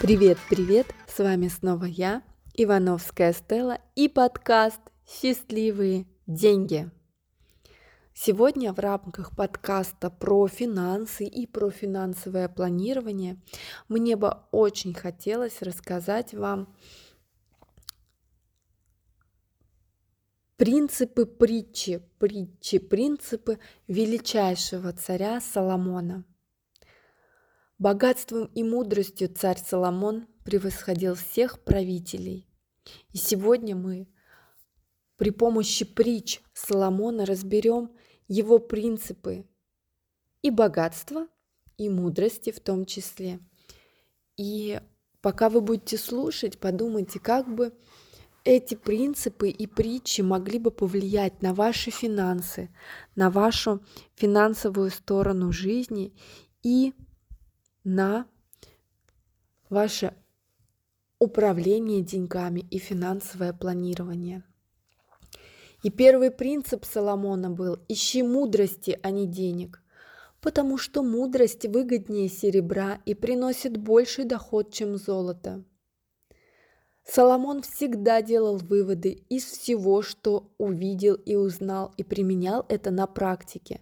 Привет, привет! С вами снова я, Ивановская Стелла и подкаст «Счастливые деньги». Сегодня в рамках подкаста про финансы и про финансовое планирование мне бы очень хотелось рассказать вам принципы притчи, притчи, принципы величайшего царя Соломона – Богатством и мудростью царь Соломон превосходил всех правителей. И сегодня мы при помощи притч Соломона разберем его принципы и богатства, и мудрости в том числе. И пока вы будете слушать, подумайте, как бы эти принципы и притчи могли бы повлиять на ваши финансы, на вашу финансовую сторону жизни и на ваше управление деньгами и финансовое планирование. И первый принцип Соломона был «ищи мудрости, а не денег», потому что мудрость выгоднее серебра и приносит больший доход, чем золото. Соломон всегда делал выводы из всего, что увидел и узнал, и применял это на практике.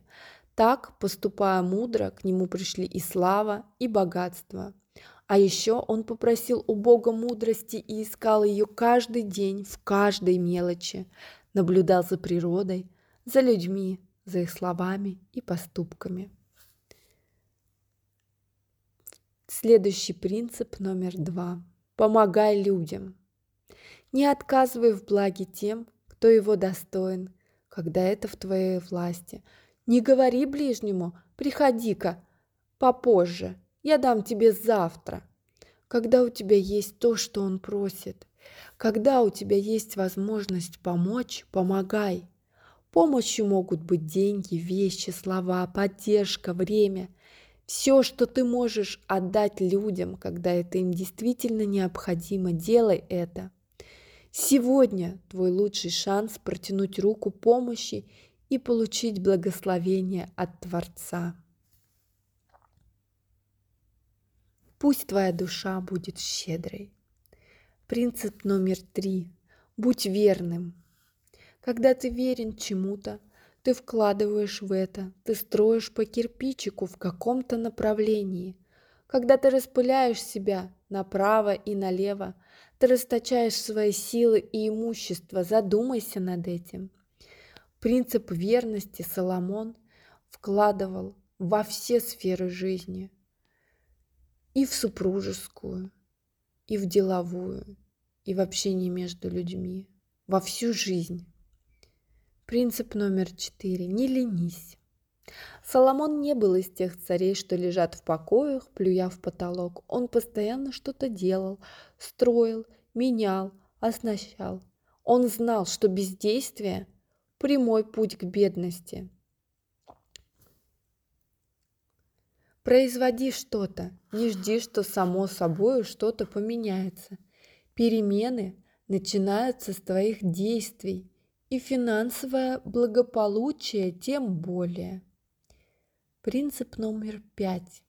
Так, поступая мудро, к нему пришли и слава, и богатство. А еще он попросил у Бога мудрости и искал ее каждый день, в каждой мелочи, наблюдал за природой, за людьми, за их словами и поступками. Следующий принцип номер два. Помогай людям. Не отказывай в благе тем, кто его достоин, когда это в твоей власти – не говори ближнему, приходи-ка попозже, я дам тебе завтра. Когда у тебя есть то, что он просит, когда у тебя есть возможность помочь, помогай. Помощью могут быть деньги, вещи, слова, поддержка, время. Все, что ты можешь отдать людям, когда это им действительно необходимо, делай это. Сегодня твой лучший шанс протянуть руку помощи и получить благословение от Творца. Пусть твоя душа будет щедрой. Принцип номер три. Будь верным. Когда ты верен чему-то, ты вкладываешь в это, ты строишь по кирпичику в каком-то направлении. Когда ты распыляешь себя направо и налево, ты расточаешь свои силы и имущество, задумайся над этим – Принцип верности Соломон вкладывал во все сферы жизни, и в супружескую, и в деловую, и в общении между людьми, во всю жизнь. Принцип номер четыре. Не ленись. Соломон не был из тех царей, что лежат в покоях, плюя в потолок. Он постоянно что-то делал, строил, менял, оснащал. Он знал, что бездействие – прямой путь к бедности. Производи что-то, не жди, что само собой что-то поменяется. Перемены начинаются с твоих действий, и финансовое благополучие тем более. Принцип номер пять.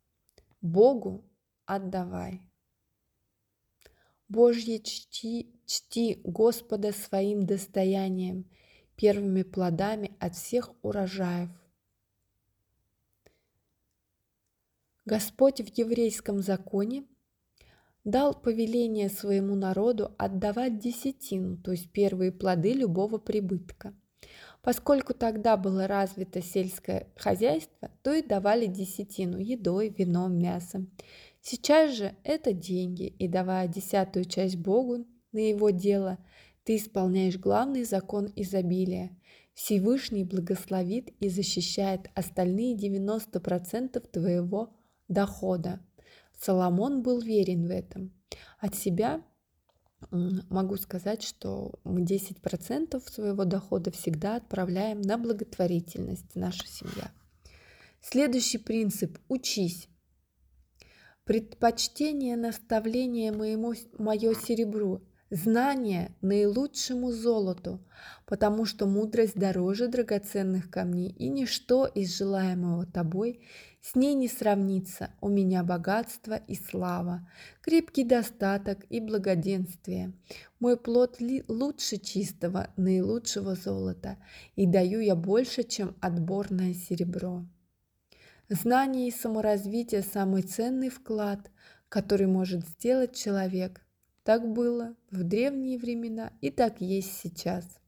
Богу отдавай. Божье чти, чти Господа своим достоянием – первыми плодами от всех урожаев. Господь в еврейском законе дал повеление своему народу отдавать десятину, то есть первые плоды любого прибытка. Поскольку тогда было развито сельское хозяйство, то и давали десятину едой, вином, мясом. Сейчас же это деньги, и давая десятую часть Богу на его дело – ты исполняешь главный закон изобилия. Всевышний благословит и защищает остальные 90% твоего дохода. Соломон был верен в этом. От себя могу сказать, что мы 10% своего дохода всегда отправляем на благотворительность, наша семья. Следующий принцип – учись. Предпочтение наставления моему, мое серебру Знание наилучшему золоту, потому что мудрость дороже драгоценных камней, и ничто из желаемого тобой с ней не сравнится. У меня богатство и слава, крепкий достаток и благоденствие. Мой плод лучше чистого, наилучшего золота, и даю я больше, чем отборное серебро. Знание и саморазвитие – самый ценный вклад, который может сделать человек – так было в древние времена и так есть сейчас.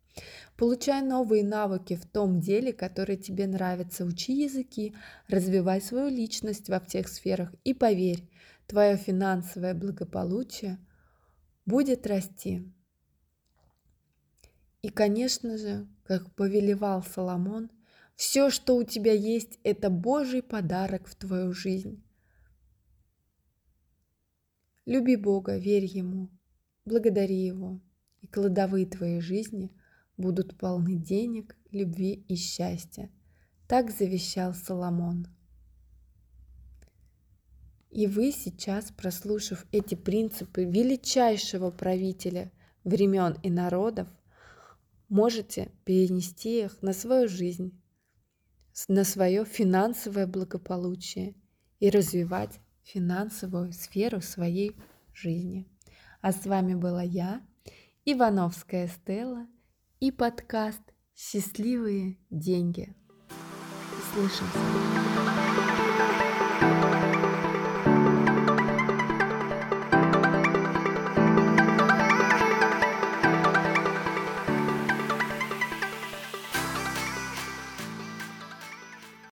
Получай новые навыки в том деле, которое тебе нравится. Учи языки, развивай свою личность во всех сферах и поверь, твое финансовое благополучие будет расти. И, конечно же, как повелевал Соломон, все, что у тебя есть, это Божий подарок в твою жизнь. Люби Бога, верь Ему, благодари Его, и кладовые твоей жизни будут полны денег, любви и счастья. Так завещал Соломон. И вы сейчас, прослушав эти принципы величайшего правителя времен и народов, можете перенести их на свою жизнь, на свое финансовое благополучие и развивать финансовую сферу своей жизни. А с вами была я, Ивановская Стелла и подкаст «Счастливые деньги». Слышимся!